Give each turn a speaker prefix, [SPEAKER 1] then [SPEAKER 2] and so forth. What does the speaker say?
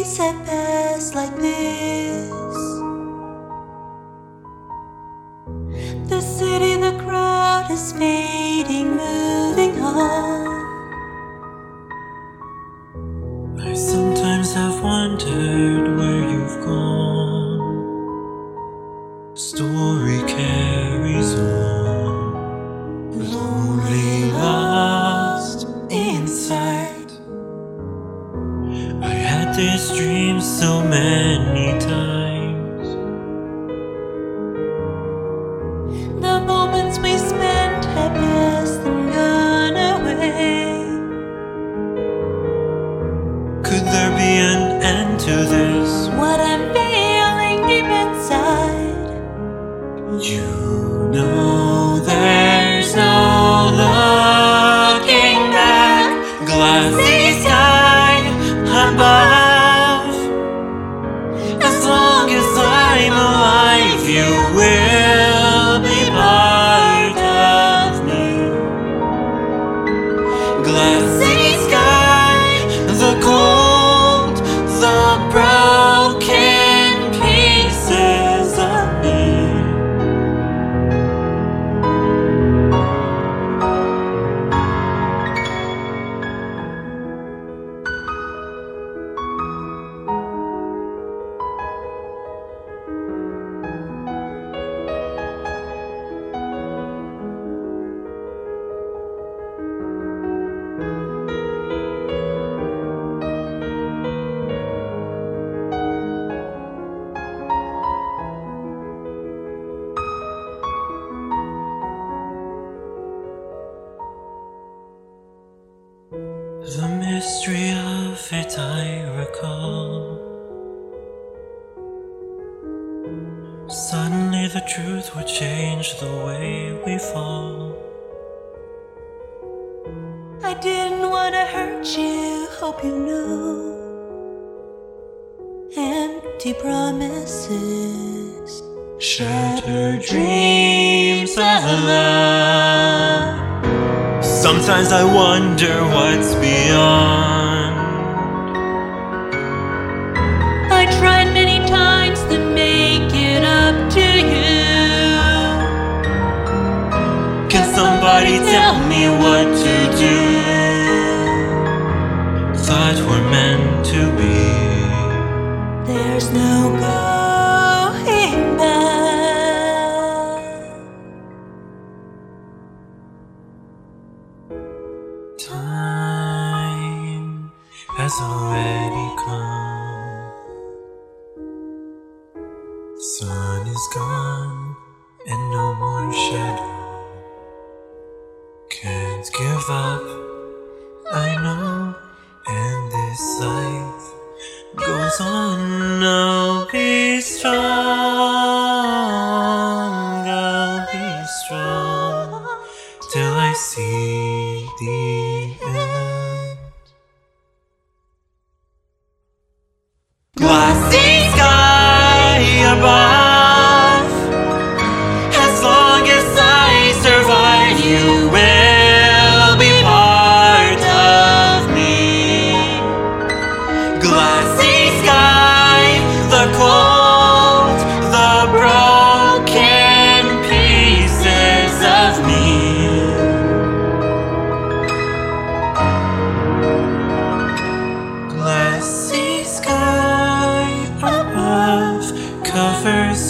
[SPEAKER 1] days have passed like this. The city, the crowd is fading, moving on. I sometimes have wondered where you've gone. Story carries on. So many times.
[SPEAKER 2] The moments we spent have passed and gone away.
[SPEAKER 1] Could there be an end to this?
[SPEAKER 2] What I'm feeling deep inside.
[SPEAKER 1] You The mystery of it I recall. Suddenly, the truth would change the way we fall.
[SPEAKER 2] I didn't want to hurt you, hope you know. Empty promises.
[SPEAKER 1] Shattered dreams of love. Sometimes I wonder what's beyond.
[SPEAKER 2] I tried many times to make it up to you.
[SPEAKER 1] Can somebody tell me what to do? Thought we're meant to be.
[SPEAKER 2] There's no going
[SPEAKER 1] gone and no more shadow. Can't give up, I know, and this life goes on. I'll be strong, I'll be strong till I see the end. Glassy. me. Glassy sky above covers